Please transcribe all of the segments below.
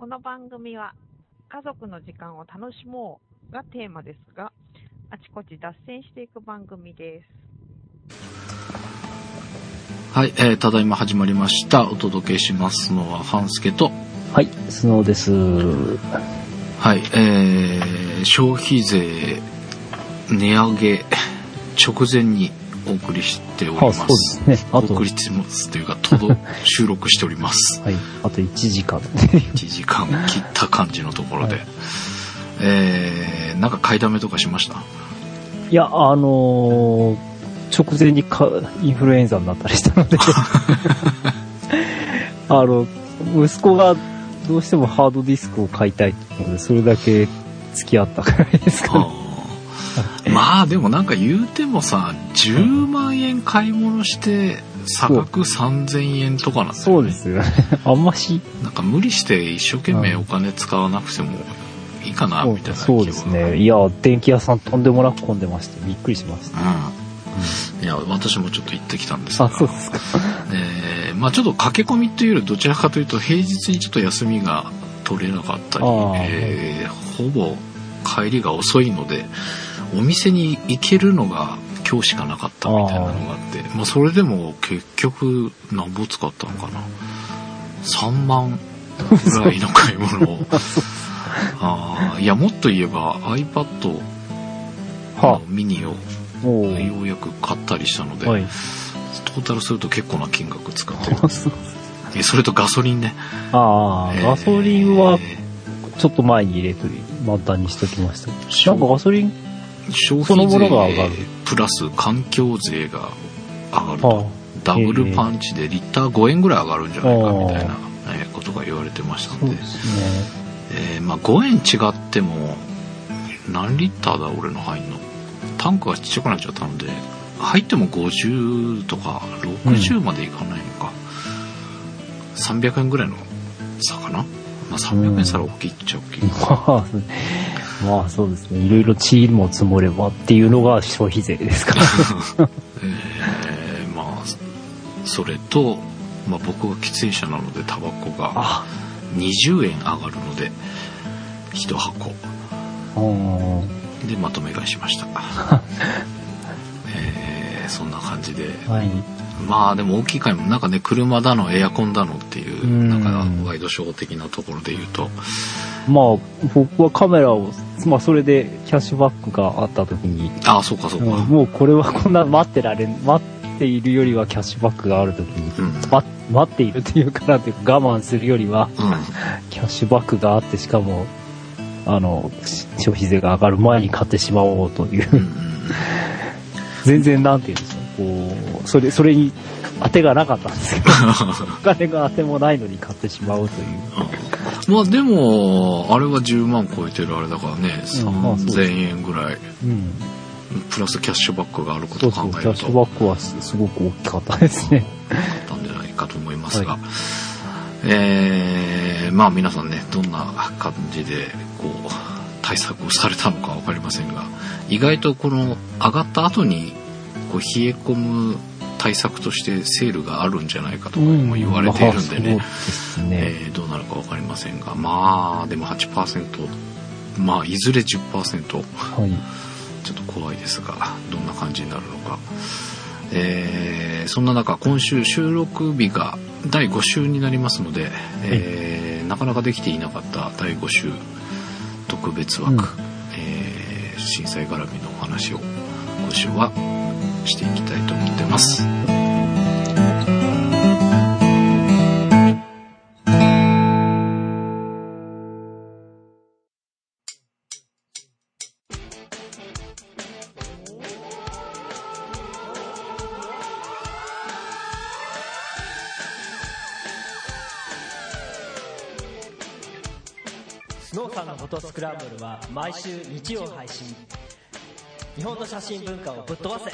この番組は家族の時間を楽しもうがテーマですが、あちこち脱線していく番組です。はい、えー、ただいま始まりました。お届けしますのは、半助と、はい、スノーです。はい、えー、消費税値上げ直前にお送りしておりま。あ、そうですすね。あと、お送りしてますというか、届収録しております。はい、あと1時間。1時間切った感じのところで。はいえー、なんか買いだめとかしました？いや、あのー直前にかインフルエンザになったりしたので、あの、息子がどうしてもハードディスクを買いたいので、それだけ付き合ったくらいですかね。まあでもなんか言うてもさ、10万円買い物して、差額3000円とかなんだよね。そうですよね。あんまし、なんか無理して一生懸命お金使わなくてもいいかな、みたいな。そうですね。いや、電気屋さんとんでもなく混んでまして、びっくりしました。うん。いや、私もちょっと行ってきたんですがあ、そうですか。えーまあちょっと駆け込みというよりどちらかというと平日にちょっと休みが取れなかったり、えーほぼ帰りが遅いのでお店に行けるのが今日しかなかったみたいなのがあってまあそれでも結局何ぼ使ったのかな。3万ぐらいの買い物を。あーいやもっと言えば iPad は。のミニをようやく買ったりしたので、はい。トータルすると結構な金額使ってる。そう。えそれとガソリンね。ああ、えー。ガソリンはちょっと前に入れとい満タンにしときました。なんかガソリン、消費税が上がるプラス環境税が上がると、はダブルパンチでリッター5円ぐらい上がるんじゃないかみたいな、え。ーことが言われてましたので。うですね。えーまあ、5円違っても何リッターだ俺の入んの？タンクがちっちゃくなっちゃったので入っても50とか60までいかないのか、300円ぐらいの差かな、まあ、300円差ら大きいっちゃ大きい、まあ、まあそうですね。いろいろ地位も積もればっていうのが消費税ですから。えーまあそれと、まあ、僕は喫煙者なのでタバコがあ、20円上がるので1箱うん。でまとめ買いしました えーそんな感じではい。まあでも大きい買い物なんかね車だのエアコンだのっていううん。なんかワイドショー的なところで言うと。まあ、僕はカメラを、まあそれでキャッシュバックがあった時に、ああそうかそうか、うんもうこれはこんな待ってられん、待っているよりはキャッシュバックがある時に、うん。ま待っているっていうかなんていうか我慢するよりは、うん。キャッシュバックがあって、しかも、あの、し消費税が上がる前に買ってしまおうという。全然なんていうんですか、こう、それ、それに当てがなかったんですけど、お金が当てもないのに買ってしまうという。まあでもあれは10万超えてるあれだからねうんまあそうです3000円ぐらい。うん。プラスキャッシュバックがあることを考えると。ャッシュバックはすすごく大きかったですね。あったんじゃないかと思いますが、はい。えーまあ皆さんねどんな感じでこう対策をされたのか分かりませんが意外とこの上がった後にこう冷え込む対策としてセールがあるんじゃないかとかも言われているんでね、まあそうですね。えーどうなるか分かりませんが。まあでも8%まあいずれ10%はい。ちょっと怖いですがどんな感じになるのか、えーそんな中今週収録日が第5週になりますので、えーなかなかできていなかった第5週特別枠、うん。えー震災絡みのお話を今週はしていきたいと思ってます。スノーさんのフォトスクランブルは毎週日曜配信日本の写真文化をぶっ飛ばせ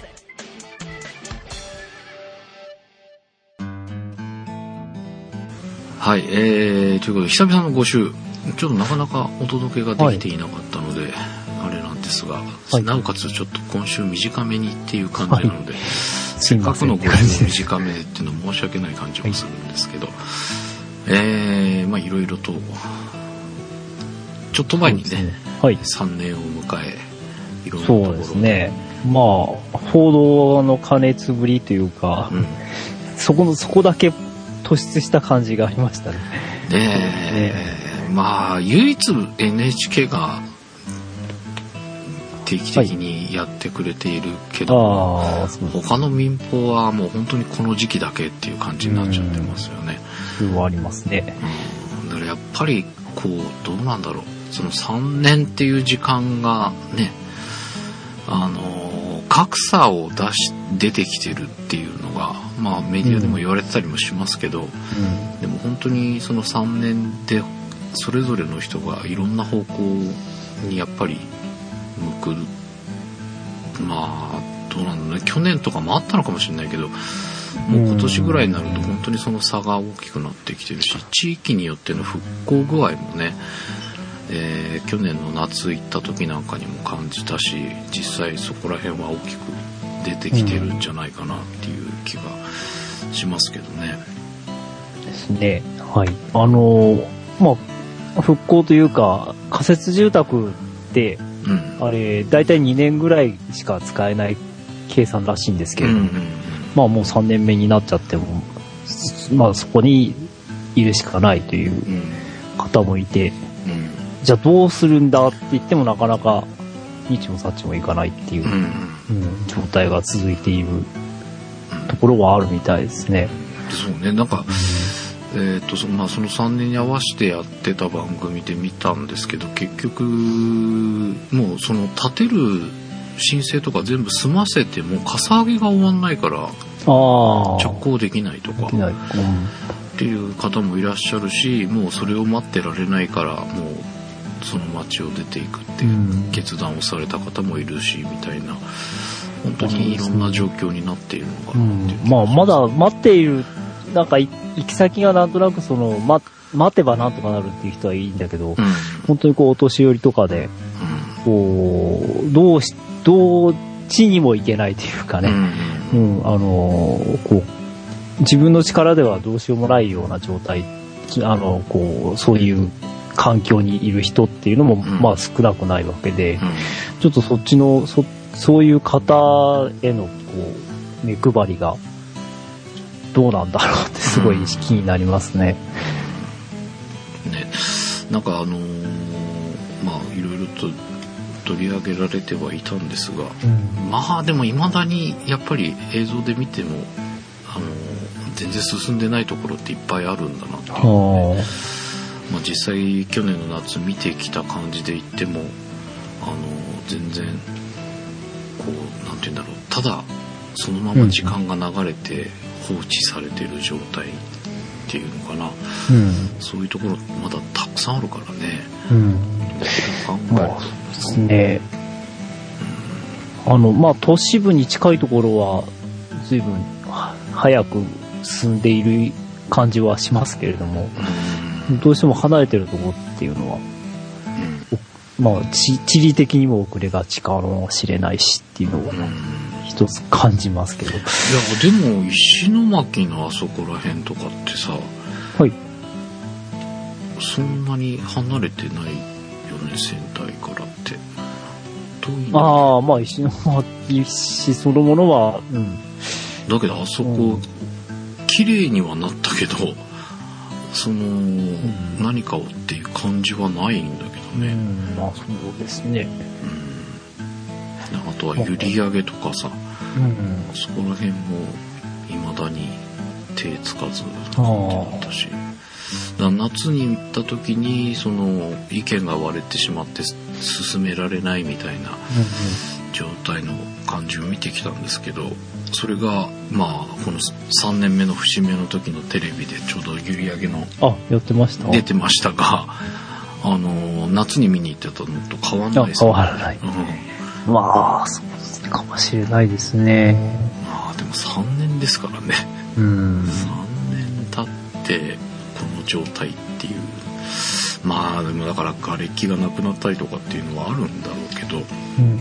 はい、えー、ということで久々の5週ちょっとなかなかお届けができていなかったので、あれなんですが、いなおかつちょっと今週短めにっていう感じなので、すせっかくのいません。5週短めっていうのは申し訳ない感じもするんですけど、えー、まあいろいろとちょっと前にね、はい。3年を迎え、いろんなところそうですね。まあ、報道の加熱ぶりというか、うん。そこの、そこだけ突出した感じがありましたね。ねえ、まあ、唯一 NHK が定期的にやってくれているけど、ああ、そうです。他の民放はもう本当にこの時期だけっていう感じになっちゃってますよね。それはありますね。うん、だからやっぱりこうどうなんだろうその3年っていう時間がねあの格差を出し出てきてるっていうのがまあメディアでも言われてたりもしますけど、うん。でも本当にその3年でそれぞれの人がいろんな方向にやっぱり向く。まあどうなんだろうね。去年とかもあったのかもしれないけどもう今年ぐらいになると本当にその差が大きくなってきてるし地域によっての復興具合もね、えー去年の夏行った時なんかにも感じたし実際そこら辺は大きく出てきてるんじゃないかなっていう気がしますけどね。ですね。はい。あの、まあ、復興というか、仮設住宅って、うんあれ、だいたい2年ぐらいしか使えない計算らしいんですけれども、うんうんまあもう3年目になっちゃっても、まあそこにいるしかないといううん方もいて、うんじゃあどうするんだって言ってもなかなか、日もさっちもいかないっていう、うんうん。状態が続いているところはあるみたいですね。そうね。なんか、えーとそまあ、その3年に合わせてやってた番組で見たんですけど結局もうその建てる申請とか全部済ませてもかさ上げが終わんないから。着工できないとか。っていう方もいらっしゃるしもうそれを待ってられないからもうその街を出ていくっていううん。決断をされた方もいるしみたいな。本当にいろんな状況になっているのかうなっていう、ん。まあ、まだ待っている、なんかい行き先がなんとなくその、ま、待てばなんとかなるっていう人はいいんだけど、うん。本当にこう、お年寄りとかで、うこう、どうし、どっちにも行けないというかんうね、ん。うん、あのーこう、自分の力ではどうしようもないような状態、あの、こう、そういう環境にいる人っていうのも、ん。まあ少なくないわけで、うん。ちょっとそっちの、そ、そういう方への、こう、目配りが、どうなんだろうってすごい気になりますね。ね、なんかあのーまあいろいろと取り上げられてはいたんですがうん。まあでも未だにやっぱり映像で見ても、あのー全然進んでないところっていっぱいあるんだなって。いうので、はまあ、実際去年の夏見てきた感じで言っても、あのー全然こうなんて言うんだろうただそのまま時間が流れて放置されてる状態っていうのかな、あ。うん。そういうところまだたくさんあるからね。うん。あ、そうですね。あの、まあ、都市部に近いところは、随分は早く進んでいる感じはしますけれども、うんどうしても離れてるところっていうのは、まあ、地地理的にも遅れがちかもしれないしっていうのはうんうん一つ感じますけど。いやでも石巻のあそこら辺とかってさはい。そんなに離れてないよね仙台からってああ、まあ、石巻市そのものは、うん。だけどあそこ、うん綺麗にはなったけどその、何かをっていう感じはないんだけどうね、ん、まあ、そうですね。あとは閖上とかさうん。そこら辺も未だに手つかずだったし。だ夏に行った時にその意見が割れてしまって進められないみたいな状態の感じを見てきたんですけどそれがまあこの3年目の節目の時のテレビでちょうど閖上のあ、やってました？出てましたがあの夏に見に行ってたのと変わんないあです変わらない。うん、まあ、そうかもしれないですね。まあでも3年ですからねうん。3年経ってこの状態っていうまあでもだから瓦礫がなくなったりとかっていうのはあるんだろうけどうん。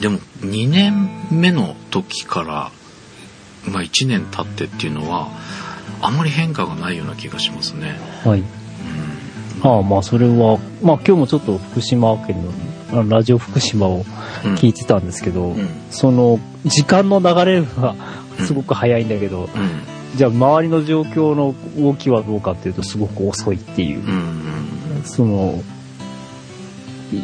でも2年目の時から、まあ、1年経ってっていうのはあんまり変化がないような気がしますね、はい。うん、ああ、まあそれは、まあ今日もちょっと福島県の、ラジオ福島をうん。聞いてたんですけど、うん。その、時間の流れはすごく早いんだけど、うん。じゃあ周りの状況の動きはどうかっていうとすごく遅いっていう、うん。その、い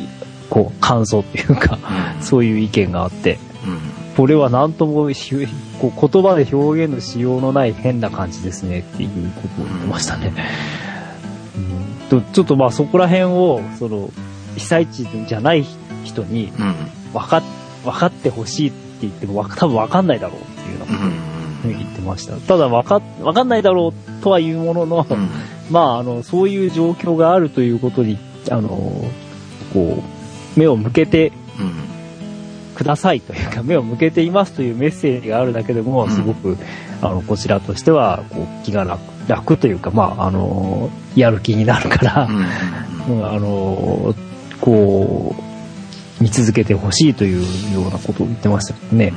こう、感想っていうか、うん。そういう意見があって、うんこれは何ともひこう言葉で表現のしようのない変な感じですねっていうことを言ってましたね。うん、とちょっとまあそこら辺を、その、被災地じゃない人にうん。分かっ、分かってほしいって言ってもわ多分分かんないだろうっていうようなうん。ふうに言ってました。ただ分かっ、分かんないだろうとは言うものの、うん。まああの、そういう状況があるということに、あの、こう、目を向けてうん。くださいというか、目を向けていますというメッセージがあるだけでも、うん。すごく、あの、こちらとしては、こう、気が楽、楽というか、まあ、あの、やる気になるからあの、こう、見続けてほしいというようなことを言ってましたけどね。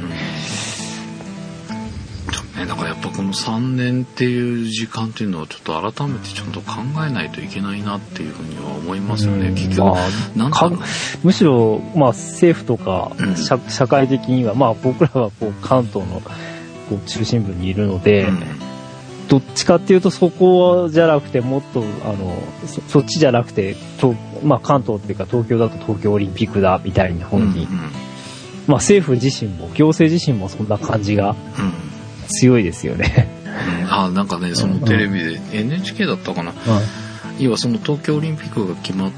この3年っていう時間っていうのをちょっと改めてちゃんと考えないといけないなっていうふうには思いますよね。うん。結局、まあむしろ、まあ、政府とかうん。社、社会的には、まあ、僕らはこう関東のこう中心部にいるので、うん。どっちかっていうとそこじゃなくてもっとあのそそっちじゃなくてと、まあ、関東っていうか東京だと東京オリンピックだみたいな方に、うん。まあ、政府自身も行政自身もそんな感じがうん強いですよね。うん。あなんかねそのテレビで NHK だったかな。要はその東京オリンピックが決まっ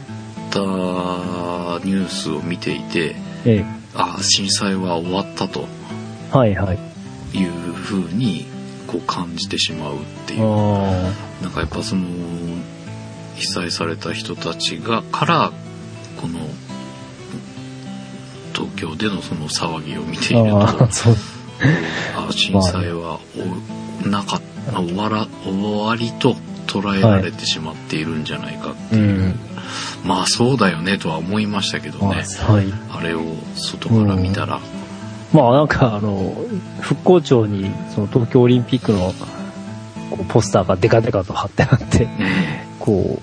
たニュースを見ていてえあ震災は終わったと。え、はいはい。いうふうにこう感じてしまうっていう。あなんかやっぱその被災された人たちがからこの東京でのその騒ぎを見ていると震災はおなか終わら終わりと捉えられてしまっているんじゃないかってういう、ん。まあそうだよねとは思いましたけどまあねはい。あれを外から見たら、まあなんかあの、復興庁にその東京オリンピックのポスターがデカデカと貼ってあって、こ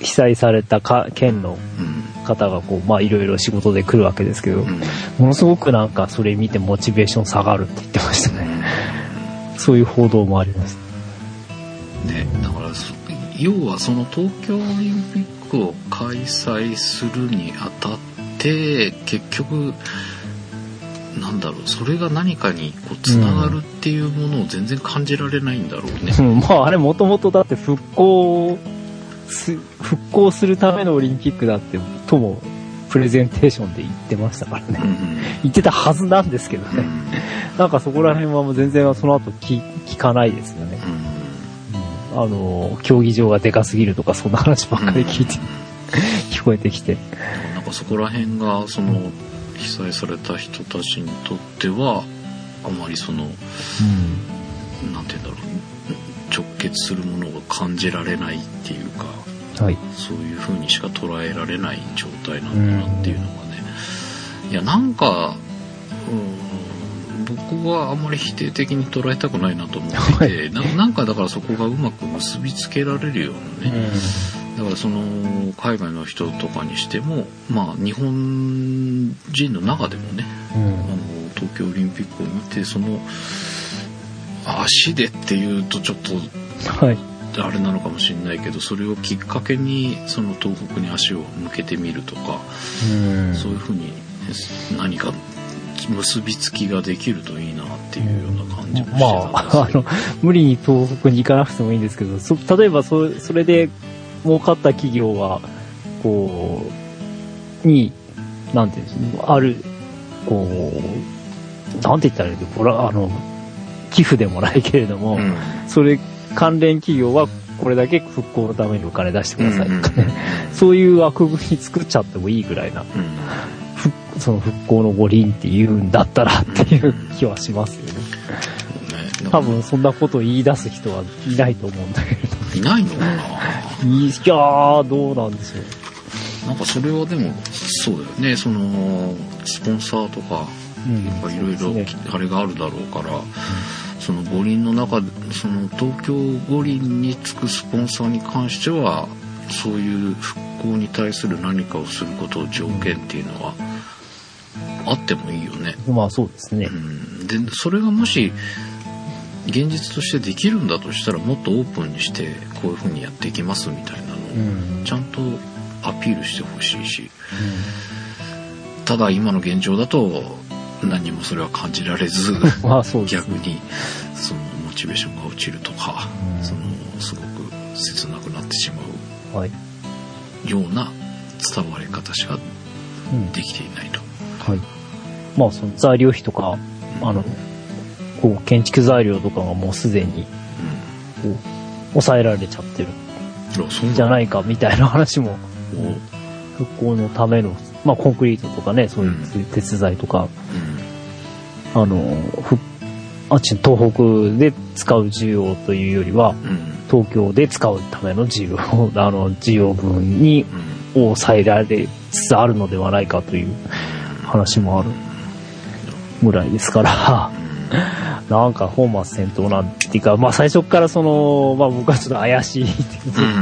う、被災されたか県のうん方がこう、まあいろいろ仕事で来るわけですけど、うんものすごくなんかそれ見てモチベーション下がるって言ってましたね。うんそういう報道もあります。ね、だからそ要はその東京オリンピックを開催するにあたって結局なんだろうそれが何かにこうつながるっていうものを全然感じられないんだろうね。うんまああれもともとだって復興す、復興するためのオリンピックだって、ともプレゼンテーションで言ってましたからね。うん言ってたはずなんですけどね。うんなんかそこら辺はもう全然その後聞聞かないですよね。うんあの、競技場がでかすぎるとかそんな話ばっかり聞いて、聞こえてきて。なんかそこら辺がその被災された人たちにとってはあまりそのなんて言うんだろう直結するものが感じられないっていうかはい。そういう風にしか捉えられない状態なんだなっていうのがねいやなんかうん僕はあまり否定的に捉えたくないなと思っていて、ななんかだからそこがうまく結びつけられるようなね、だからその海外の人とかにしてもまあ日本人の中でもねうん。あの東京オリンピックを見てその足でっていうとちょっとはい。あれなのかもしれないけどそれをきっかけにその東北に足を向けてみるとか、うんそういうふうにね何か結びつきができるといいなっていうような感じもしてまあ、たんですよあの、無理に東北に行かなくてもいいんですけど、そ例えばそそれで儲かった企業が、こう、に、なんていうんですか、ある、こう、なんて言ったらいいのこれはあの、寄付でもないけれども、うん。それ関連企業はこれだけ復興のためにお金出してくださいとかね、うんそういう枠組み作っちゃってもいいぐらいな、うん。ふその復興の五輪って言うんだったらっていう気はしますよね。ね多分そんなことを言い出す人はいないと思うんだけれど。いないのかな？いいいやー、どうなんでしょう。なんかそれはでもそうだよね。そのスポンサーとかいろいろあれがあるだろうから、その五輪の中でその東京五輪につくスポンサーに関してはそういう復興に対する何かをすることを条件っていうのは、あってもいいよね。まあそうですねう。ん。で、それがもし、現実としてできるんだとしたらもっとオープンにしてこういう風にやっていきますみたいなのをうん。ちゃんとアピールしてほしいし、ただ今の現状だと何もそれは感じられず、ね。逆にそのモチベーションが落ちるとか、うんそのすごく切なくなってしまはい。うような伝わり方しかうん。できていないと。はい。まあその材料費とか、あの、こう建築材料とかがもうすでにこう抑えられちゃってるじゃないかみたいな話もお復興のための、まあコンクリートとかね、そういう鉄材とか、うん。あの、ふあっちの東北で使う需要というよりは、うん。東京で使うための需要、あの、需要分にうん。抑えられつつあるのではないかという話もあるぐらいですから、なんか本末転倒なんていうか、まあ最初からその、まあ僕はちょっと怪しい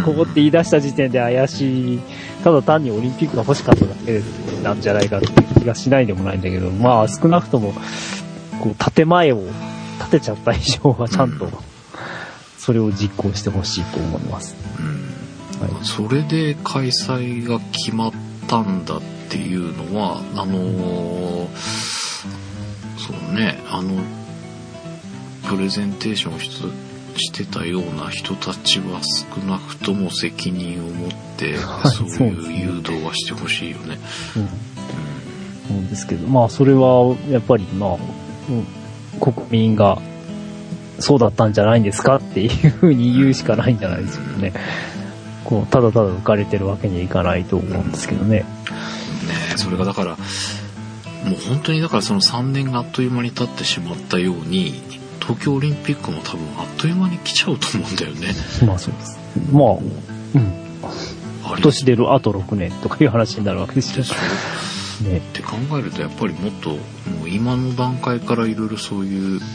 ここって言い出した時点で怪しい、ただ単にオリンピックが欲しかっただけなんじゃないかっていう気がしないでもないんだけど、まあ少なくとも、こう建前を建てちゃった以上はちゃんとうん、それを実行してほしいと思います。うんはい。それで開催が決まったんだっていうのはあのーそうねあのプレゼンテーションししてたような人たちは少なくとも責任を持ってはいそういう誘導はしてほしいよね。うん。ですけど、まあそれはやっぱりまあ、うん国民がそうだったんじゃないんですかっていうふうに言うしかないんじゃないですかね。こう、ただただ浮かれてるわけにはいかないと思うんですけどね。ねえそれがだからもう本当にだからその3年があっという間に経ってしまったように東京オリンピックも多分あっという間に来ちゃうと思うんだよね。まあそうです。まあ、うん。今年出るあと6年とかいう話になるわけですよね。って考えるとやっぱりもっともう今の段階からいろいろそういうこ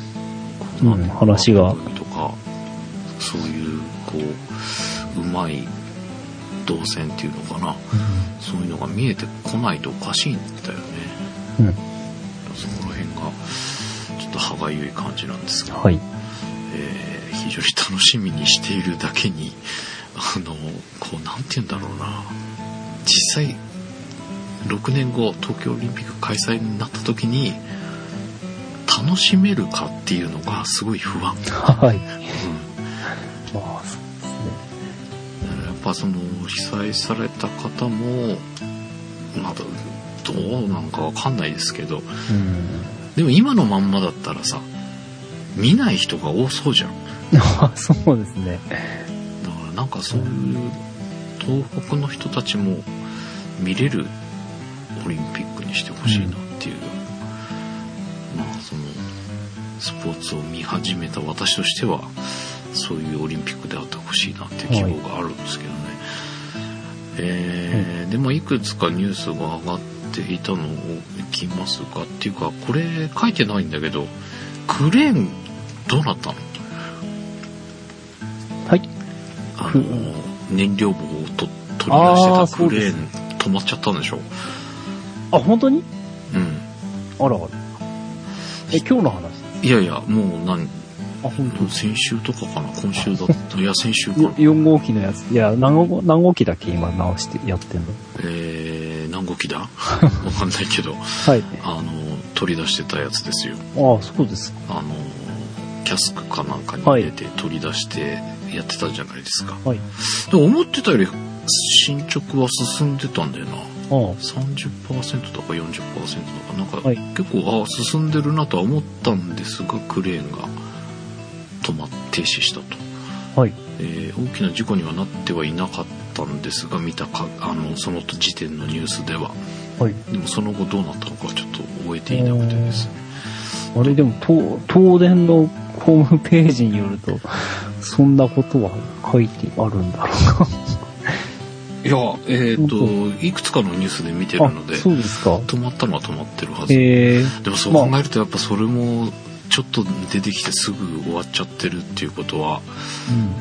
ううん話がとかそういうこううまい動線っていうのかなそういうのが見えてこないとおかしいんだよねうん。うん。そこら辺がちょっと歯がゆい感じなんですけど、はい。えー非常に楽しみにしているだけにあのこうなんて言うんだろうな実際6年後東京オリンピック開催になった時に楽しめるかっていうのがすごい不安、はい。うんまあ、そうですね。やっぱその被災された方もまだどうなんかわかんないですけどうん。でも今のまんまだったらさ見ない人が多そうじゃん。あ そうですね。だからなんかそういう東北の人たちも見れるオリンピックにしてほしいなっていう、まあそのスポーツを見始めた私としてはそういうオリンピックであってほしいなっていう希望があるんですけどね、えーでもいくつかニュースが上がっていたのをいきますがっていうかこれ書いてないんだけどクレーンどうなったの？はい。あくの燃料棒をと取り出してたクレーン止まっちゃったんでしょ？あ、本当に？うん。あらあら。え、今日の話？いやいやもう何？あ、本当。先週とかかな？今週だった。いや先週かな4号機のやつ。いや、何号、何号機だっけ？今直してやってんの。えー、何号機だ？わかんないけど。はい。あの取り出してたやつですよ。ああ、そうですか。あのキャスクかなんかに入れて取り出してやってたじゃないですか、はい。でも思ってたより進捗は進んでたんだよな。あ30%とか40%とかなんかはい。結構ああ進んでるなとは思ったんですがクレーンが止まって停止したと、あ、はい。えー大きな事故にはなってはいなかったんですが見たかあのその時点のニュースでははい。でもその後どうなったのかはちょっと覚えていなくてですねあれでも、東、東電のホームページによると、そんなことは書いてあるんだろいやえっ、本といくつかのニュースで見てうか。るのであ、そうですか。止まったのは止まってるはず、ええでもそう考えるとやっぱそれもちょっと出てきてすぐ終わっちゃってるっていうことは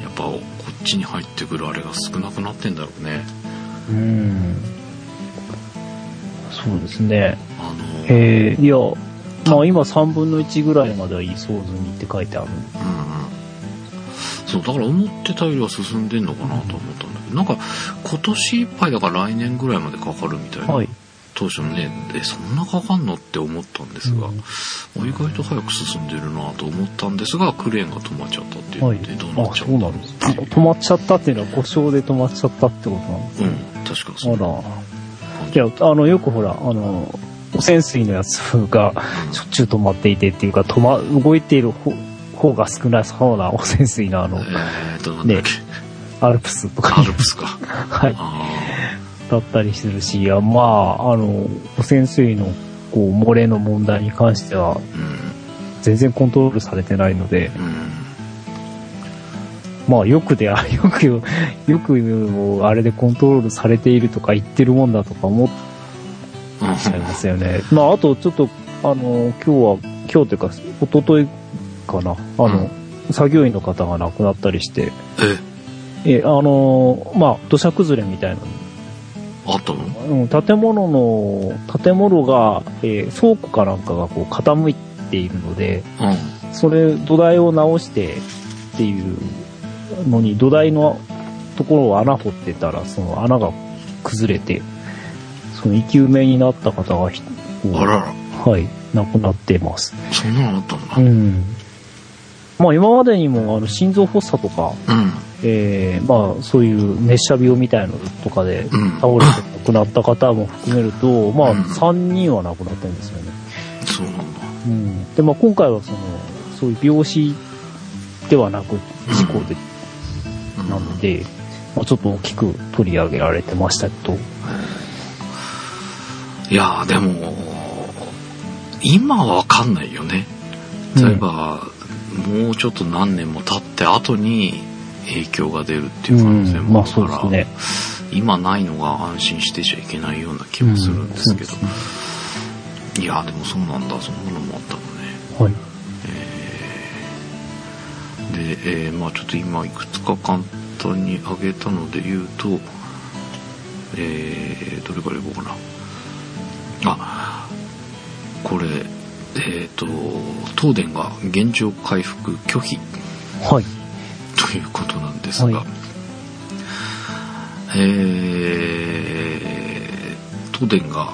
やっぱこっちに入ってくるあれが少なくなってんだろうねうん。うん。そうですね。あのえー、いや、まあ今3分の1ぐらいまではいいそう済みって書いてある。うんうんそうだから思ってたよりは進んでんのかなと思ったんだけどなんか今年いっぱいだから来年ぐらいまでかかるみたいな、はい。当初ねえそんなかかんのって思ったんですが、うん。意外と早く進んでるなと思ったんですがクレーンが止まっちゃったっていってどうなっ。あ、ちゃそうなんです。止まっちゃったっていうのは故障で止まっちゃったってことなんですうんね。確かそんなあら。いや、あの、よくほら、あの、汚染水のやつがしょっちゅう止まっていてっていうか、止ま、動いている方方が少ないそうな汚染水のあの、えーとなんだっけ、アルプスとかアルプスか。はい、あだったりするし、いや、まあ、あの、汚染水の、こう、漏れの問題に関しては、全然コントロールされてないので、うん。まあ、よくで、あ よく、よく、あれでコントロールされているとか言ってるもんだとか思っうんちゃいますよね。まあ、あと、ちょっと、あの、今日は、今日というか、一昨日かな、あの、作業員の方が亡くなったりして、え？え、あの、まあ、土砂崩れみたいな、あったの？うん、建物の、建物が、えー倉庫かなんかがこう傾いているので、うん。それ、土台を直してっていうのに、土台のところを穴掘ってたら、その穴が崩れて、その生き埋めになった方があらら。はい、亡くなってます。そんなのあったんだ。うん。まあ今までにも、あの、心臓発作とか、うんえーまあそういう熱射病みたいなのとかでうん。倒れて亡くなった方も含めると、まあうん。3人は亡くなってるんですよね。そうなんだ。うん。で、まあ今回はその、そういう病死ではなく事故で、うん。なので、まあちょっと大きく取り上げられてましたけど、いやーでも今はわかんないよね。例えば、もうちょっと何年も経って後に影響が出るっていう可能性もあるから、ですね。今ないのが安心してちゃいけないような気もするんですけど、うんそういやーでもそうなんだそんなのもあったのねはい。で、えーまあちょっと今いくつか簡単に挙げたので言うと、えー、どれからいこうかな。あ、これ、えっ、と、東電が現状回復拒否はい。ということなんですが、はいえー、東電が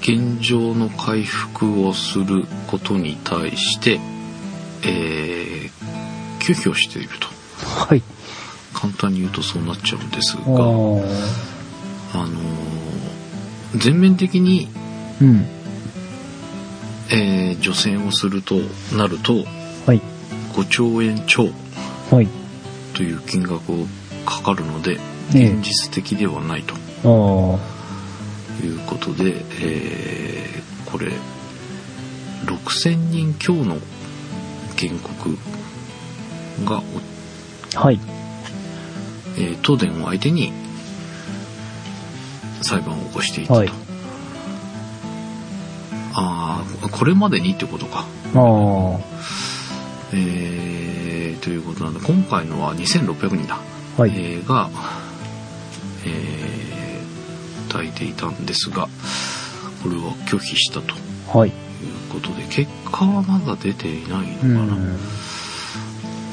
現状の回復をすることに対して、えー拒否をしていると。はい。簡単に言うとそうなっちゃうんですが、あのー全面的に、うん。えー除染をするとなると、はい。5兆円超はい。という金額をかかるので、ええ現実的ではないとああ。いうことで、えーこれ、6000人強の原告が、はい。えー東電を相手に裁判を起こしていたと。はいああ、これまでにってことか。ああ。えー、ということなんで、今回のは2600人だ。はい。えーが、えー、抱いていたんですが、これは拒否したというはい。ことで、結果はまだ出ていないのかうな。ん。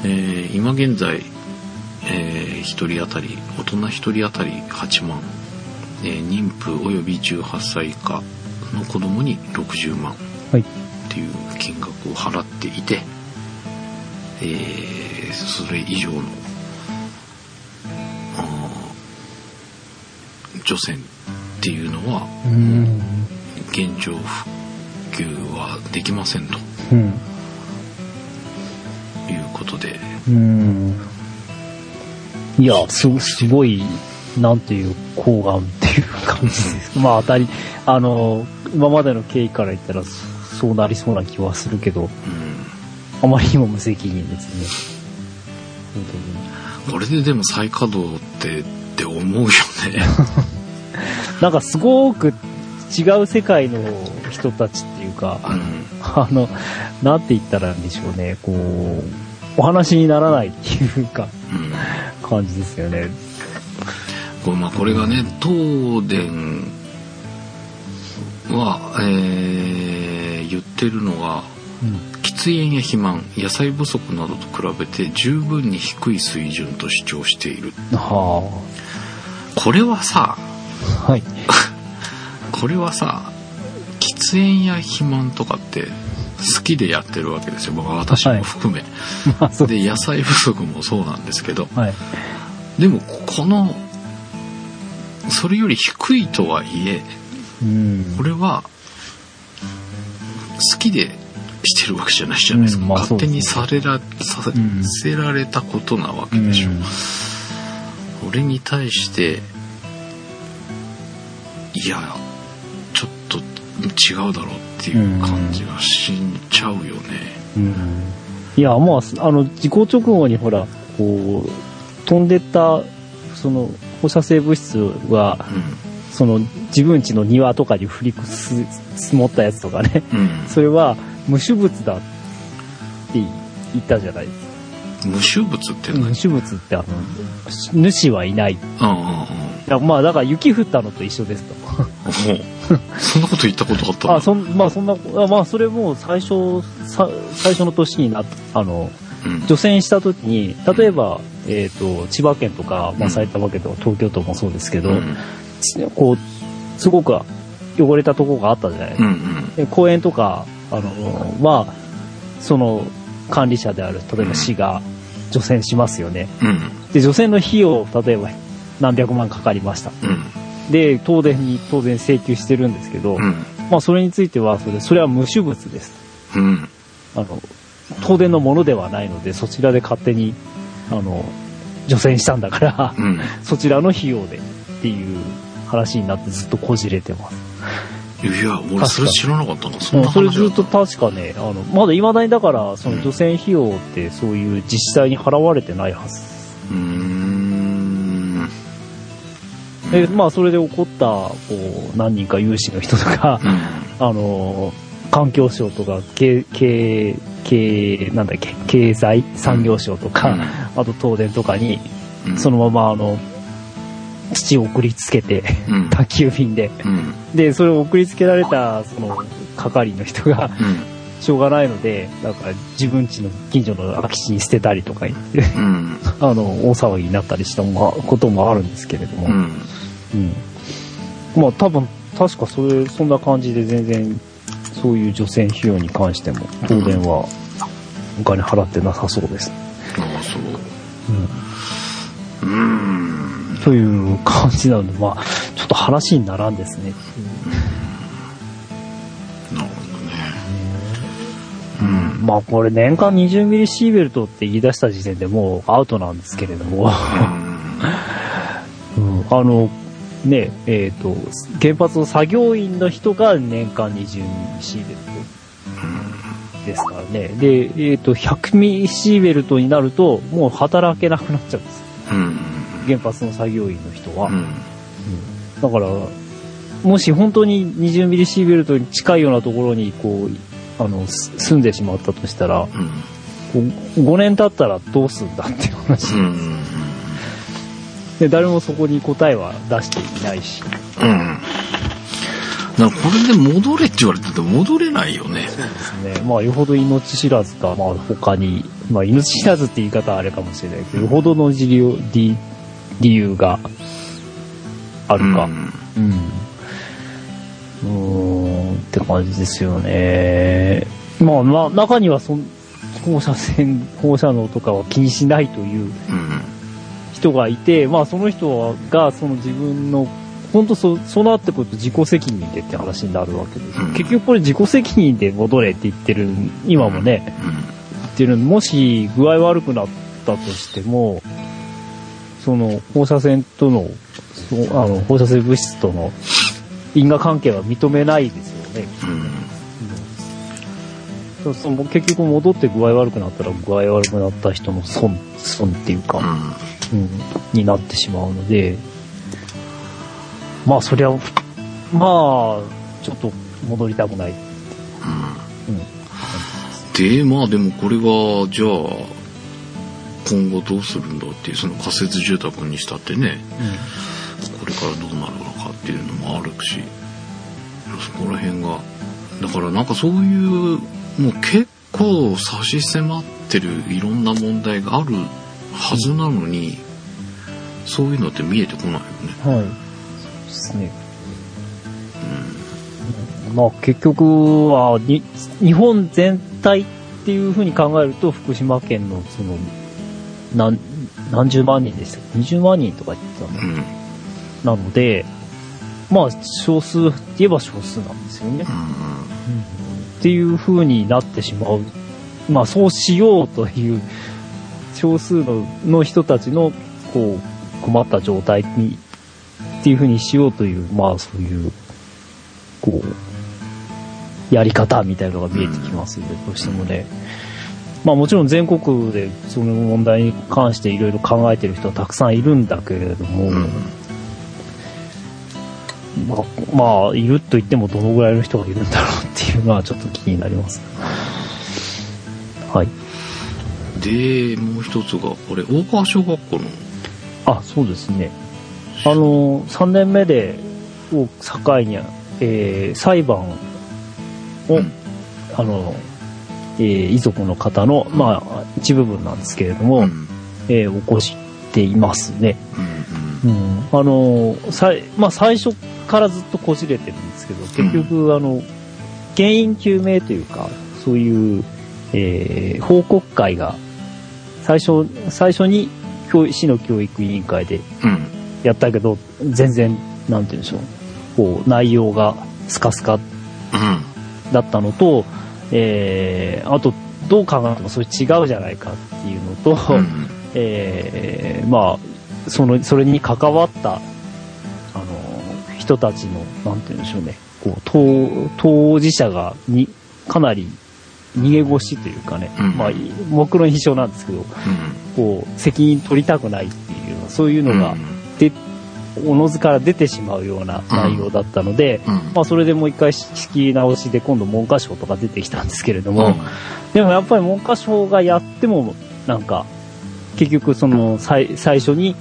えー今現在、え1人当たり、大人1人当たり8万、えー妊婦及び18歳以下の子供に60万はい。っていう金額を払っていて、えーそれ以上の、除染っていうのは、うん。現状復旧はできませんとうん。いうことで、うん。いや、す、すごい、なんていう、抗がんっていう感じです。まあ当たり、あの、今までの経緯から言ったら、そうなりそうな気はするけど、うん、あまりにも無責任ですね。本これででも再稼働ってって思うよね。当に。なんかすごく違う世界の人たちっていうか、うんあの、なんて言ったらいいんでしょうね、こう、お話にならないっていうか、うん感じですよね。これまあこれがね東電は、えー言ってるのはうん。喫煙や肥満野菜不足などと比べて十分に低い水準と主張しているはこれはさあ。はい。これはさ 喫煙や肥満とかって好きでやってるわけですよ、まあ私も含め、まあ、そう。で野菜不足もそうなんですけどはい。でもこのそれより低いとはいえうん。これは好きでしてるわけじゃないじゃないですか、うんまあ勝手にされらさんせられたことなわけでしょ、うん。俺に対していやちょっと違うだろうっていう感じがしちゃうよね。うん。いや、まあ、あの、事故直後にほら、こう、飛んでった、その、放射性物質が、その、自分家の庭とかに降りす積もったやつとかね、うん、うん。それは無種物だって言ったじゃないですか。無臭物って何、無種物ってあの、主はいない。いうんうんうん。やまあ、だから雪降ったのと一緒ですと。そんなこと言ったことあったの？あ、そん、まあそんな、あまあそれも最初、さ最初の年になっあの、うん。除染した時に、例えば、えっ、と、千葉県とか、まあうん。埼玉県とか東京都もそうですけど、うん。こう、すごく汚れたとこがあったじゃないですか。うんうん。で公園とか、あの、まあ、その管理者である、例えば市が除染しますよね。うんで、除染の費用、例えば何百万かかりました。うんで、東電に当然請求してるんですけど、うんまあそれについては、それ、それは無種物です。うんあの、東電のものではないので、そちらで勝手に、あの、除染したんだから、うん そちらの費用でっていう話になってずっとこじれてます。いや俺それ知らなかったのそんうんなそれずっと確かね、あの、まだ未だにだから、その除染費用ってそういう自治体に払われてないはず。うーん。で、まあそれで起こった、こう、何人か有志の人とか、うん。あの、環境省とか、経、経、経、なんだっけ、経済産業省とか、うん。あと東電とかに、うん。そのままあの、土を送りつけて、うん宅急便で。うんで、それを送りつけられた、その、係の人が、うんしょうがないので、だから自分家の近所の空き地に捨てたりとか言って、うんあの、大騒ぎになったりしたもこともあるんですけれども。うんうん。まあ多分、確かそれ、そんな感じで全然、そういう除染費用に関しても、東電はお金払ってなさそうです。ああそううん。うんという感じなので、まあ、ちょっと話にならんですね。なるほどねうん。まあこれ年間20ミリシーベルトって言い出した時点でもうアウトなんですけれども、うん、あの、ね、えっ、と、原発の作業員の人が年間20ミリシーベルトですからね。で、えっ、と、100ミリシーベルトになると、もう働けなくなっちゃうんです。うん原発の作業員の人は。うんだから、もし本当に20ミリシーベルトに近いようなところに、こう、あの、す住んでしまったとしたら、うんこう5年経ったらどうすんだっていう話。うんで、誰もそこに答えは出していないし。うんなんかこれで戻れって言われてても戻れないよねですね。まあ、よほど命知らずか、まあ、他に、まあ、命知らずって言い方はあれかもしれないけど、よほどの理由、理理由があるか。うん。うーん、って感じですよね。まあ、まあ、中にはそん、放射線、放射能とかは気にしないといううん人がいて、まあ、その人が、その自分の、本当そ、そうなってくると自己責任でって話になるわけです。うん結局これ自己責任で戻れって言ってる、今もね、言ってるもし具合悪くなったとしても、その放射線との、そうあの放射性物質との因果関係は認めないですよね。うんそうそうもう結局戻って具合悪くなったら具合悪くなった人の損、損っていうか、うんうん、になってしまうので、まあそりゃ、まあ、ちょっと戻りたくない。うん。で、まあでもこれが、じゃあ、今後どうするんだっていう、その仮設住宅にしたってね、これからどうなるのかっていうのもあるし、そこら辺が、だからなんかそういう、もう結構差し迫ってるいろんな問題があるはずなのに、そういうのって見えてこないよね。はい。そうですね。まあ結局はに、日本全体っていうふうに考えると、福島県のその、何、何十万人でしたっけ ?20 万人とか言ってたの。うん。なので、まあ少数って言えば少数なんですよね。うんっていう風になってしまう。まあそうしようという少数のの人たちのこう困った状態にっていう風にしようというまあそういうこうやり方みたいなのが見えてきますので、どうしてもね。まあもちろん全国でその問題に関していろいろ考えてる人はたくさんいるんだけれども、うんまあ、まあ、いると言ってもどのぐらいの人がいるんだろうっていうのはちょっと気になります。はい。で、もう一つが、これ、大川小学校の、あ、そうですね。あの、3年目で、を境に、えー裁判を、うんあの、えー遺族の方の、まあ、一部分なんですけれども、うん、えー起こしていますね。うん、うん、あのさい、まあ、最初からずっとこじれてるんですけど、結局、あの、原因究明というか、そういう、えー報告会が、最初、最初に教市の教育委員会でやったけど、全然、なんて言うんでしょう、こう、内容がスカスカうん、だったのと、えーあと、どう考えてもそれ違うじゃないかっていうのと、うん、えーまあ、その、それに関わった、あの、人たちの、なんて言うんでしょうね、こう、当、当事者が、に、かなり逃げ腰というかね、うんまあ、目論必勝なんですけど、こう、責任取りたくないっていうそういうのが、で、おのずから出てしまうような内容だったので、うん、まあ、それでもう一回仕切り直しで今度文科省とか出てきたんですけれども、うん、でもやっぱり文科省がやっても、なんか、結局その最最初に、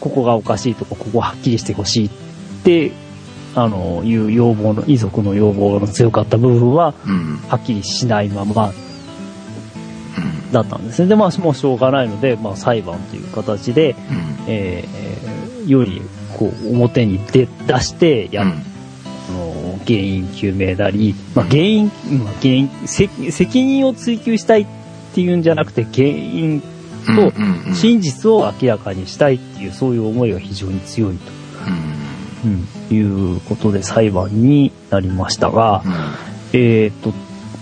ここがおかしいとか、ここはっきりしてほしいって、あの、いう要望の、遺族の要望の強かった部分は、うん、はっきりしないままうん、だったんですね。で、まあ、もうしょうがないので、まあ、裁判という形で、えーより、こう、表に出出してやっうん、あの原因究明なり、まあ、原因、まあ、原因責、責任を追求したいっていうんじゃなくて、原因とうん、うん、真実を明らかにしたいっていう、そういう思いが非常に強いと、うん。いうことで裁判になりましたが、えーっ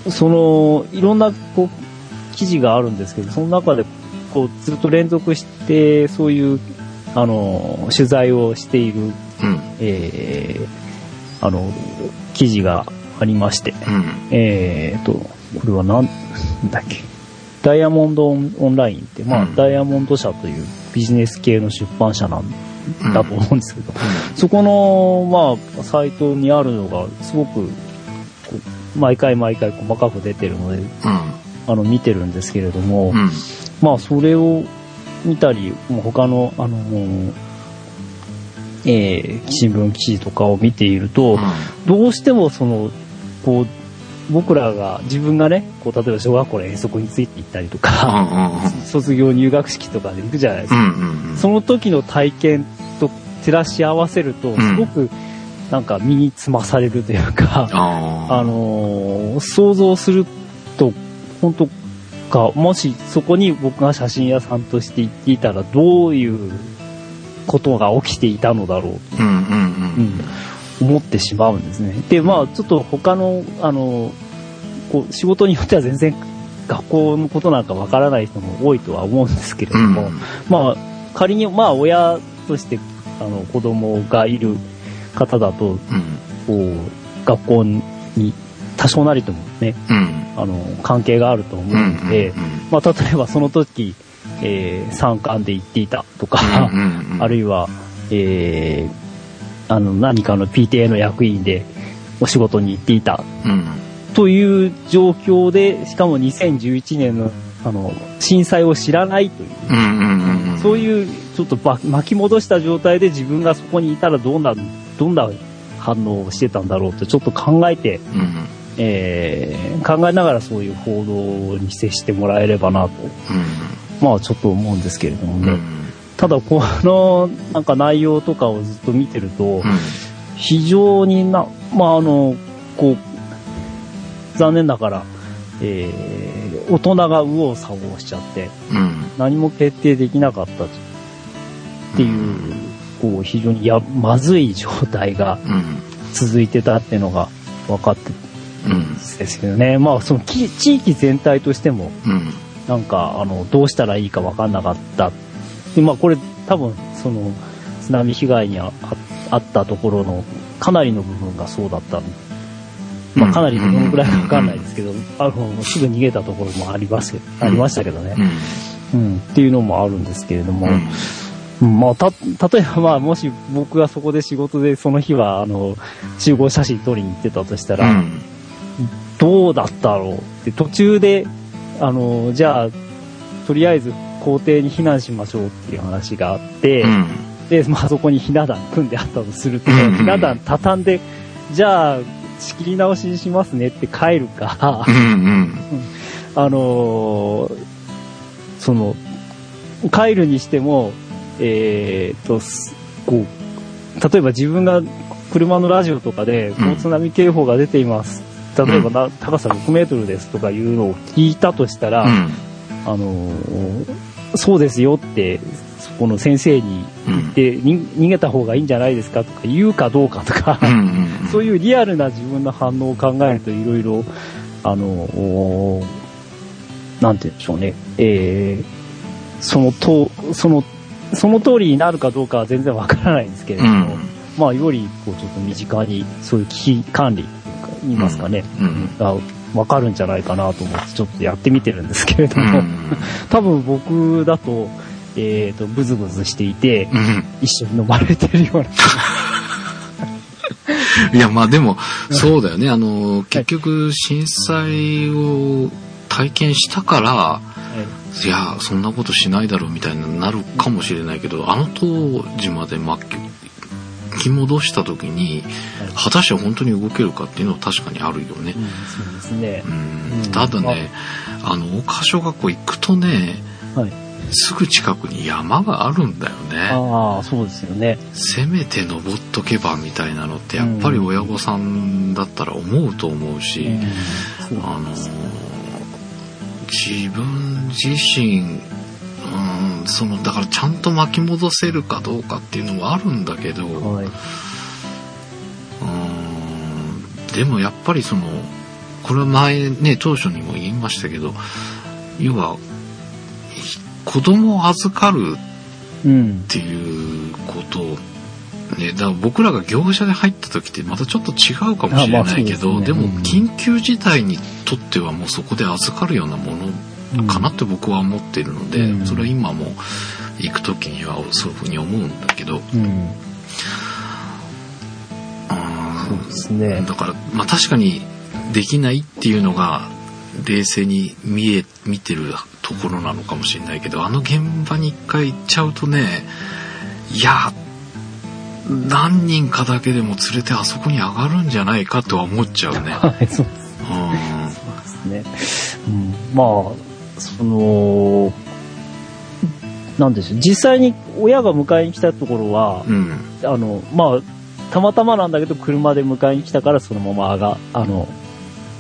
と、その、いろんな、こう、記事があるんですけど、その中で、こう、ずっと連続して、そういう、あの、取材をしている、うん、えーあの、記事がありまして、うん、えー、と、これはなんなんだっけ。ダイヤモンドオンラインって、まあ、うん。ダイヤモンド社というビジネス系の出版社なんうん。だと思うんですけど、そこの、まあ、サイトにあるのが、すごく、毎回毎回細かく出てるので、あの、見てるんですけれども、うん、まあ、それを見たり、もう他の、あの、えー新聞記事とかを見ていると、どうしてもその、こう、僕らが、自分がね、こう、例えば小学校の遠足について行ったりとか、卒業入学式とかで行くじゃないですか。その時の体験と照らし合わせると、すごく、なん。か身につまされるというか、あのー想像すると、本当か、もしそこに僕が写真屋さんとして行っていたら、どういうことが起きていたのだろうと、うん思ってしまうんですね。で、まあ、ちょっと他の、あの、こう、仕事によっては全然学校のことなんかわからない人も多いとは思うんですけれども、まあ、仮に、まあ、親として、あの、子供がいる方だと、こう、学校に多少なりともね、あの、関係があると思うので、まあ、例えばその時、えー、参観で行っていたとか、あるいは、えー、あの、何かの PTA の役員でお仕事に行っていた。っという状況で、しかも2011年の、あの、震災を知らないという。そういう、ちょっとば巻き戻した状態で自分がそこにいたらどんな、どんな反応をしてたんだろうってちょっと考えて、うんえー考えながらそういう報道に接してもらえればなと、まあちょっと思うんですけれどもね。うん。うんただこの、なんか内容とかをずっと見てると、うん。非常にな、まああの、こう、残念ながら、えー大人が右往左往しちゃって、うん。何も決定できなかったっていう、こう、非常にや、まずい状態がうん。続いてたっていうのが分かってですけどね。まあ、その地域全体としても、うんなんか、あの、どうしたらいいか分かんなかった。で、まあ、これ多分、その、津波被害にあったところの、かなりの部分がそうだった。まあ、かなりどのくらいか分かんないですけど、あの、すぐ逃げたところもあります、ありましたけどね。うん、っていうのもあるん。ですけれども、うん。まあ、た、例えば、まあ、もし僕がそこで仕事でその日は、あの、集合写真撮りに行ってたとしたら、うどうだったろうって、途中で、あの、じゃあ、とりあえず校庭に避難しましょうっていう話があって、うん。で、まあそこにひな壇組んであったとすると、うん。うんひな壇畳んで、じゃあ、仕切り直しにしますねって帰るか。う、んあのーその、帰るにしても、えーっと、すこう、例えば自分が車のラジオとかで、こう津波警報が出ています。例えばな、高さ6メートルですとかいうのを聞いたとしたら、うん。あのーそうですよって、そこの先生に言って、に逃げた方がいいんじゃないですかとか言うかどうかとか、うんうん そういうリアルな自分の反応を考えるといろいろ、あの、おなんて言うんでしょうね、えーそのと、その、その通りになるかどうかは全然わからないんですけれども、まあ、より、こう、ちょっと身近に、そういう危機管理と言いますかね、うんがわかるんじゃないかなと思って、ちょっとやってみてるんですけれども、うん。多分僕だと、えっ、と、ブズブズしていて、うん。一緒に飲まれてるような、いや、まあでも、そうだよね。あの、結局、震災を体験したから、い。や、そんなことしないだろうみたいになるかもしれないけど、あの当時まで巻き戻した時に、果たして本当に動けるかっていうのは確かにあるよねう。ん、そうですね。うんうんただね、あの、岡小学校行くとね、はい。すぐ近くに山があるんだよね。ああ、そうですよね。せめて登っとけばみたいなのってやっぱり親御さんだったら思うと思うし、うんそうあのー自分自身、うん、そのだからちゃんと巻き戻せるかどうかっていうのもあるんだけど、うんはい。でもやっぱりそのこれは前ね当初にも言いましたけど要はひ子供を預かるうんっ。ていうことをね、だから僕らが業者で入った時ってまたちょっと違うかもしれないけど、あまあでねうん緊急事態にとってはもうそこで預かるようなものかなって僕は思っているので、うんそれは今も行く時にはそういうふうに思うんだけど、うん。そうですね。だから、まあ確かにできないっていうのが冷静に見え、見てるところなのかもしれないけど、あの現場に一回行っちゃうとね、いや、何人かだけでも連れてあそこに上がるんじゃないかとは思っちゃうね。はい、そううんですね。うん、まあ、その、なんでしょう。実際に親が迎えに来たところは、うん。あの、まあ、たまたまなんだけど、車で迎えに来たから、そのまま上が、あの、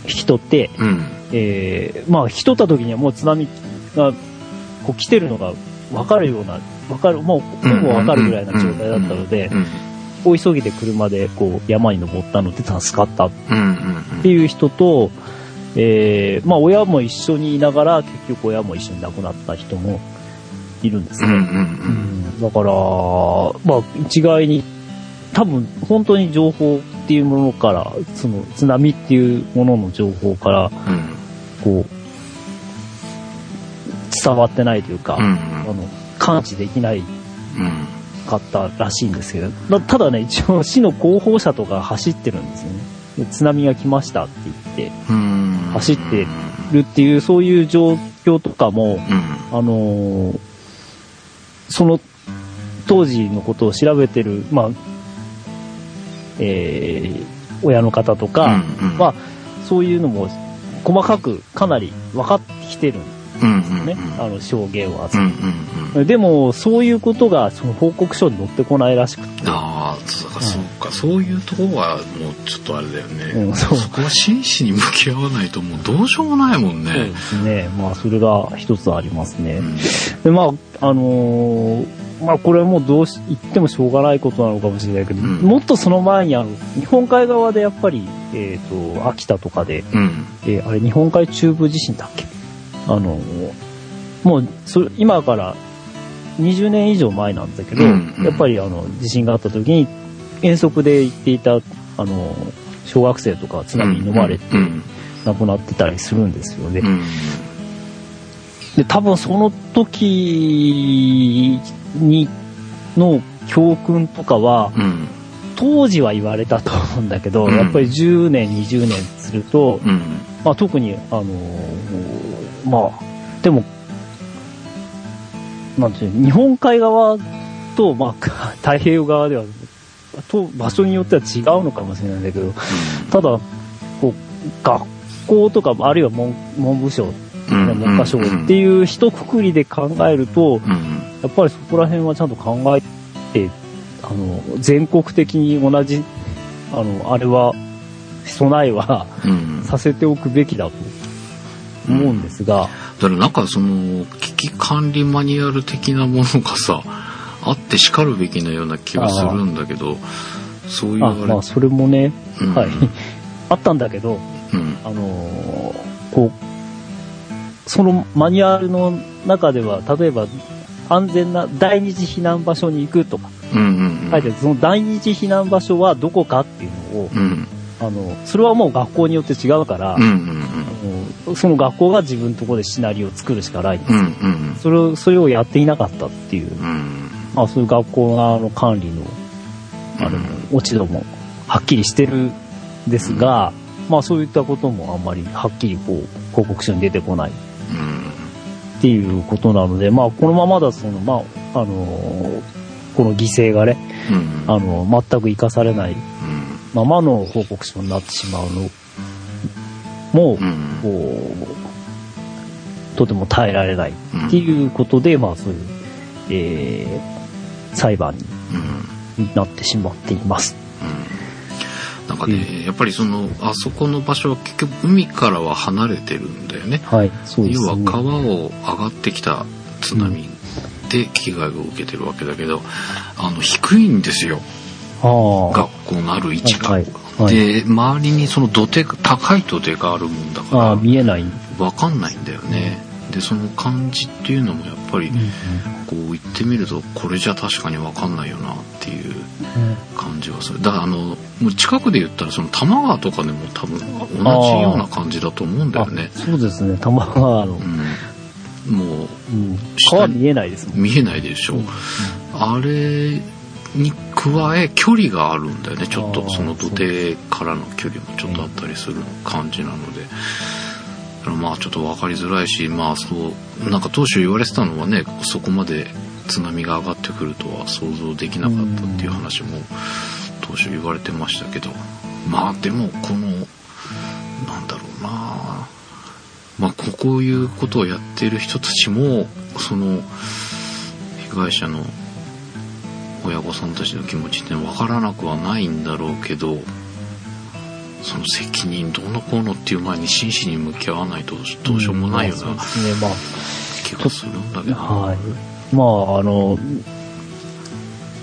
引き取って、うん。えーまあ、引き取った時にはもう津波が、こう来てるのが分かるような、分かる、もう、ほぼ分かるぐらいな状態だったので、うん。大急ぎで車でこう山に登ったので助かったっ。ていう人と、えーまあ親も一緒にいながら結局親も一緒に亡くなった人もいるんですうん。うん。ね。うんだから、まあ一概に多分本当に情報っていうものから、その津波っていうものの情報から、うん。こう、伝わってないというか、うん。あの、感知できないうん。かったらしいんですけど、だただね、一応市の広報車とか走ってるんですよね。で津波が来ましたって言ってうん。走ってるっていう、そういう状況とかも、うん。あのーその当時のことを調べてる、まあ、えー親の方とか、まあ、そういうのも細かくかなり分かってきてるんね、あの証言を集うんめうんうん。でも、そういうことがその報告書に載ってこないらしくて、ああ、そうか、そうか、そういうところはもうちょっとあれだよね。うんそうそこは真摯に向き合わないともうどうしようもないもんね。そうですね。まあ、それが一つありますね。うんで、まあ、あのーまあ、これはもうどうし、言ってもしょうがないことなのかもしれないけど、うんもっとその前にあの、日本海側でやっぱり、えっ、と、秋田とかで、うん。えーあれ、日本海中部地震だっけあのーもう、それ、今から20年以上前なんだけど、うんうんやっぱりあの、地震があった時に、遠足で行っていた、あのー小学生とか津波に飲まれてうん。亡くなってたりするんですよね。うん。で、多分その時に、の教訓とかは、うん。当時は言われたと思うんだけど、うんやっぱり10年、20年すると、あ特に、あのーまあ、でも、なんていうの日本海側と、まあ、太平洋側では、と場所によっては違うのかもしれないんだけど、ただ、こう、学校とか、あるいは文文部省、うん。文科省ってういう一括りで考えると、ん。やっぱりそこら辺はちゃんと考えて、あの、全国的に同じ、あの、あれは、備えはうん。させておくべきだと思うんですが、だからなんかその危機管理マニュアル的なものがさあってしかるべきなような気がするんだけどそういうああれまあ、それもね、うん。はい。あったんだけど、うん。あのーこう、そのマニュアルの中では、例えば、安全な第二次避難場所に行くとかうんうん。書いてある、その第二次避難場所はどこかっていうのを、うんあの、それはもう学校によって違うから、その学校が自分のところでシナリオを作るしかない。んですようんうん。それを、それをやっていなかったっていう、うん。まあそういう学校側の管理の、あれも、落ち度もはっきりしてるんですが、まあそういったこともあんまりはっきりこう、広告書に出てこない。っていうことなので、まあこのままだとその、まあ、あのーこの犠牲がね、うん。あの、全く生かされないままの報告書になってしまうのも、うん。こう、とても耐えられないっていうことで、まあそういう、えー、裁判うん。になってしまっています。なんかねやっぱりそのあそこの場所は結局海からは離れてるんだよね。はい、そうですね。要は川を上がってきた津波で被害を受けてるわけだけどあの低いんですよ。ああ。学校のある位置が、はい。はい、で周りにその土手が高い土手があるもんだか見えない。らわかんないんだよね。でその感じっていうのもやっぱりこう言ってみるとこれじゃ確かにわかんないよなっていう感じはする。だからあのもう近くで言ったらその多摩川とかでも多分同じような感じだと思うんだよね。あそうですね、玉川の、うん。もううん、川見えないですもん。見えないでしょ、あれに加え距離があるんだよね。ちょっとその土手からの距離もちょっとあったりする感じなので、だからまあちょっと分かりづらいしまあそうなんか当初言われてたのはねそこまで津波が上がってくるとは想像できなかったっていう話も当初言われてましたけど。まあでもこのなんだろうな。まあこういうことをやっている人たちもその被害者の親御さんたちの気持ちって分からなくはないんだろうけどその責任どうのこうのっていう前に真摯に向き合わないとどうしようもないようなですね、まあ。気がするんだけど、はい。まあ、あの、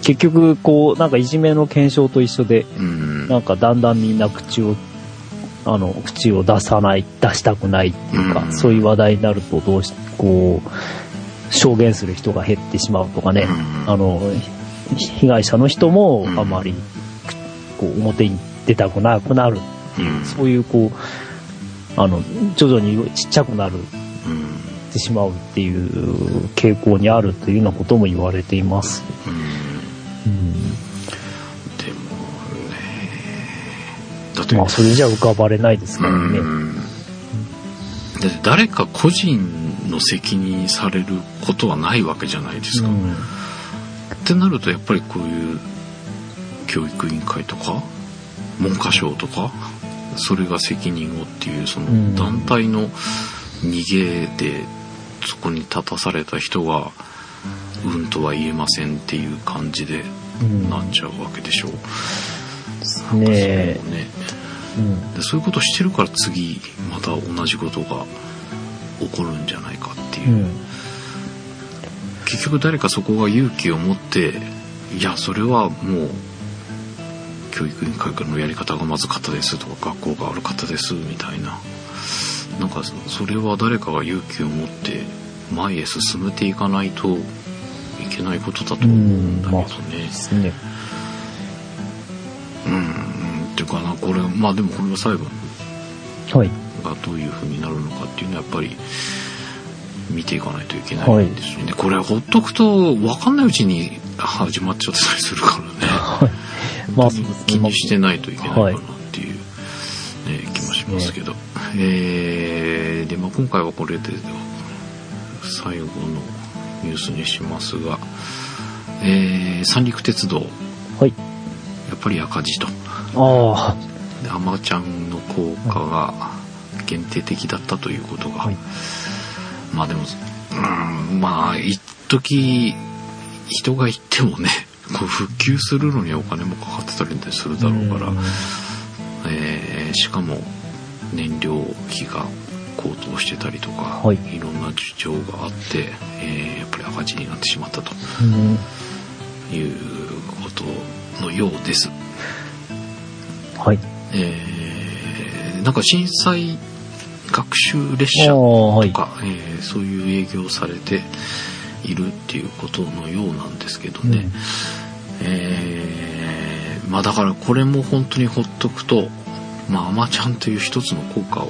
結局、こう、なんかいじめの検証と一緒で、うん。なんかだんだんみんな口を、あの、口を出さない、出したくないっていうか、うん。そういう話題になると、どうし、こう、証言する人が減ってしまうとかね、うん。あの、ひ被害者の人もうん。あまり、こう、表に出たくなくなる、うん。そういう、こう、あの、徐々にちっちゃくなる。うんってしまうっていう傾向にあるというようなことも言われています。うん。うん。でもねだって、まあ、それじゃ浮かばれないですからね。うん。だって誰か個人の責任されることはないわけじゃないですか。うんってなるとやっぱりこういう教育委員会とか文科省とかそれが責任をっていうそうん。の団体の逃げでそこに立たされた人がうんとは言えませんっていう感じでうん。なっちゃうわけでしょ。う。ねえ。そうね。うん。でそういうことしてるから次また同じことが起こるんじゃないかっていうう、ん結局誰かそこが勇気を持っていやそれはもう教育委員会からのやり方がまずかったですとか学校が悪かったですみたいななんかそれは誰かが勇気を持って前へ進めていかないといけないことだと思うんだけどね。ですね。うん、っていうかなこれまあでもこれが最後はい。がどういう風になるのかっていうのはやっぱり見ていかないといけないんですよね。でこれほっとくと分かんないうちに始まっちゃってたりするからね。まあ、そうですね。気にしてないといけないかなっていう、ね気もしますけど。えー、で、まあ今回はこれで最後のニュースにしますが、えー、三陸鉄道、はい。やっぱり赤字と。あでアマちゃんの効果が限定的だったということが、はいまあでもうんまあ一時人が行ってもねこう復旧するのにお金もかかってたりするあ。だろうから、んえーしかも燃料費が高騰してたりとか、はいろんな事情があって、えーやっぱり赤字になってしまったとうんいうことのようです。はい。えーなんか震災学習列ああ、車はい。とか、えーそういう営業されているっていうことのようなんですけどね、うんえーまあだからこれも本当にほっとくとまあアマちゃんという一つの効果は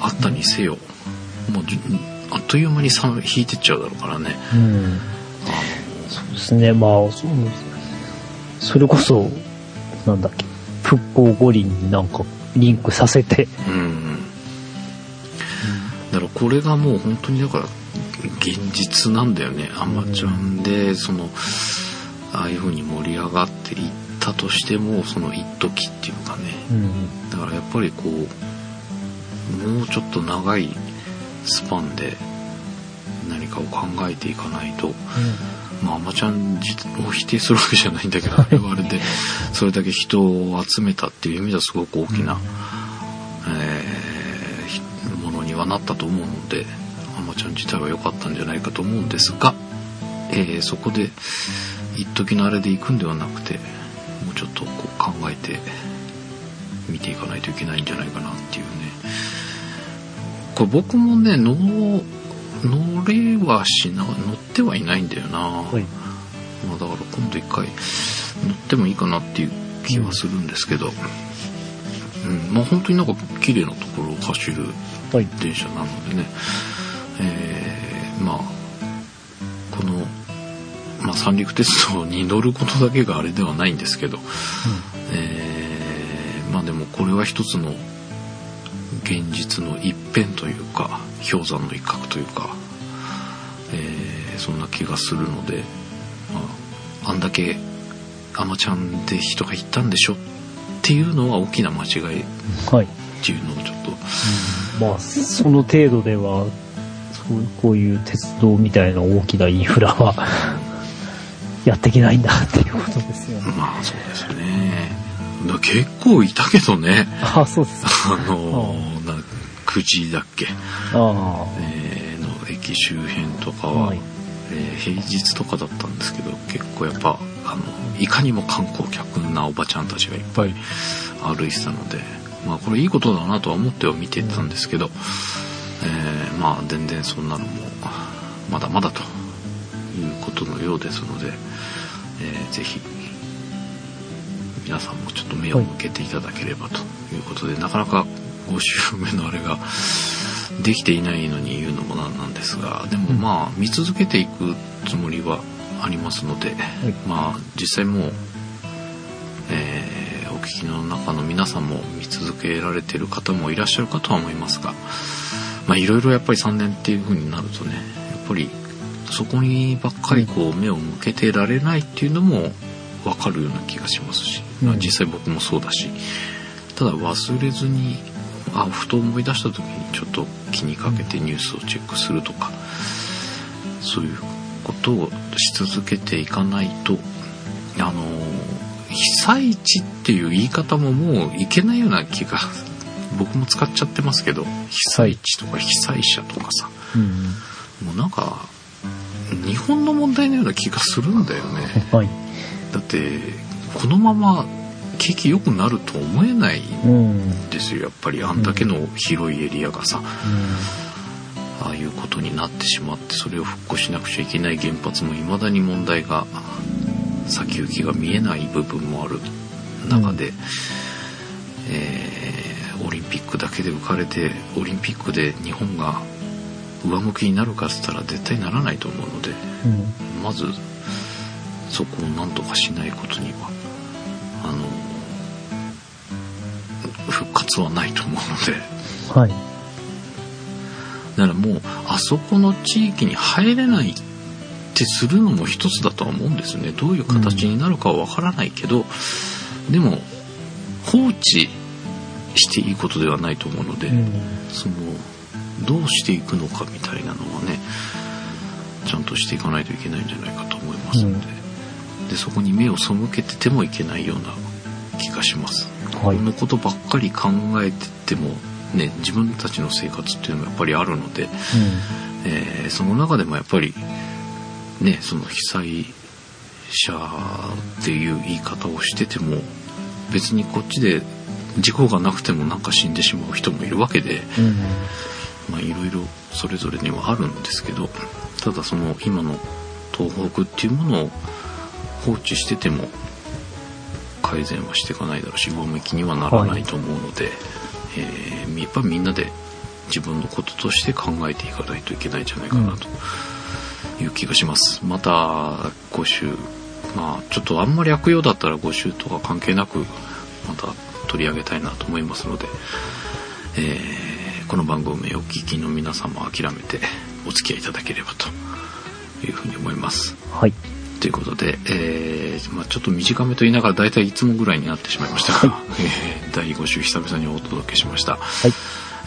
あったにせよ、もうじあっという間にさ引いてっちゃうだろうからねうん。そうですね。まあ、そうそれこそ、なんだっけ、復興五輪になんかリンクさせて、うんこれがもう本当にだから現実なんだよね。アマちゃんでそのああいう風に盛り上がっていったとしてもその一時っていうかね。うん。だからやっぱりこうもうちょっと長いスパンで何かを考えていかないとまあアマちゃん自を否定するわけじゃないんだけどあれはあれでそれだけ人を集めたっていう意味ではすごく大きな、えーひものにはなったと思うのでアマちゃん自体は良かったんじゃないかと思うんですが、えーそこで一時のあれで行くんではなくてもうちょっとこう考えて見ていかないといけないんじゃないかなっていうね。これ僕もね乗乗れはしな乗ってはいないんだよな、はい。まあ、だから今度一回乗ってもいいかなっていう気はするんですけど、うんまあ本当になんか綺麗なところを走るはい。電車なのでね、えーまあこの、まあ、三陸鉄道に乗ることだけがあれではないんですけど、えーまあでもこれは一つの現実の一辺というか氷山の一角というか、えーそんな気がするので、まあ、あんだけアマちゃんで人が行ったんでしょっていうのは大きな間違いっはい。ていうのをちょっとまあ、その程度では、そうこういう鉄道みたいな大きなインフラは、やっていけないんだっていうことですよね。まあそうですね。だ結構いたけどね、あ、そうですか。あのー、な9時だっけ、あえーの駅周辺とかあ。は、はい。えー平日とかだったんですけど、結構やっぱ、あの、いかにも観光客なおばちゃんたちがいっぱい歩いてたので、まあこれいいことだなとは思っては見てたんですけど、えーまあ全然そんなのも、まだまだということのようですので、えーぜひ、皆さんもちょっと目を向けていただければということで、なかなか5週目のあれができていないのに言うのもなんなんですが、でもまあ見続けていくつもりはありますので、まあ実際もう、えーお聞きの中の皆さんも見続けられてる方もいらっしゃるかとは思いますがまあいろいろやっぱり3年っていう風になるとねやっぱりそこにばっかりこう目を向けてられないっていうのも分かるような気がしますし、まあ、うん実際僕もそうだしただ忘れずにあふと思い出した時にちょっと気にかけてニュースをチェックするとかそういうことをし続けていかないとあの被災地っていう言い方ももういけないような気が 僕も使っちゃってますけど被災地とか被災者とかさうん。もうなんか日本の問題のような気がするんだよねはい。だってこのまま景気良くなると思えないうん。んですよやっぱりあんだけの広いエリアがさああいうことになってしまってそれを復興しなくちゃいけない原発も未だに問題が先行きが見えない部分もある中で、えーオリンピックだけで浮かれてオリンピックで日本が上向きになるかっつったら絶対ならないと思うのでうん。まずそこを何とかしないことにはあの復活はないと思うので。はい。だからもうあそこの地域に入れないってするのも一つだとは思うんですよねどういう形になるかはわからないけど、でも放置していいことではないと思うので、うん。そのどうしていくのかみたいなのはねちゃんとしていかないといけないんじゃないかと思いますので,、でそこに目を背けててもいけないような気がします。はいこのことばっかり考えててもね自分たちの生活っていうのもやっぱりあるので、えーその中でもやっぱりねその被災者っていう言い方をしてても別にこっちで事故がなくてもなんか死んでしまう人もいるわけでうん。うん。まあいろいろそれぞれにはあるんですけどただその今の東北っていうものを放置してても改善はしていかないだろうし上向きにはならないと思うので、えーやっぱみんなで自分のこととして考えていかないといけないんじゃないかなという気がします。また5週まあちょっとあんまり悪用だったら5週とか関係なくまた取り上げたいなと思いますので、えーこの番組をお聞きの皆様は諦めてお付き合いいただければというふうに思います。はい。ということで、えーまあ、ちょっと短めと言いながら大体いつもぐらいになってしまいましたが、えー第5週久々にお届けしました。はい。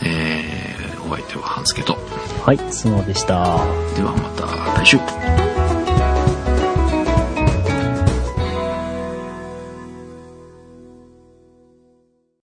えーお相手は半助と。はい。スノーでした。ではまた来週。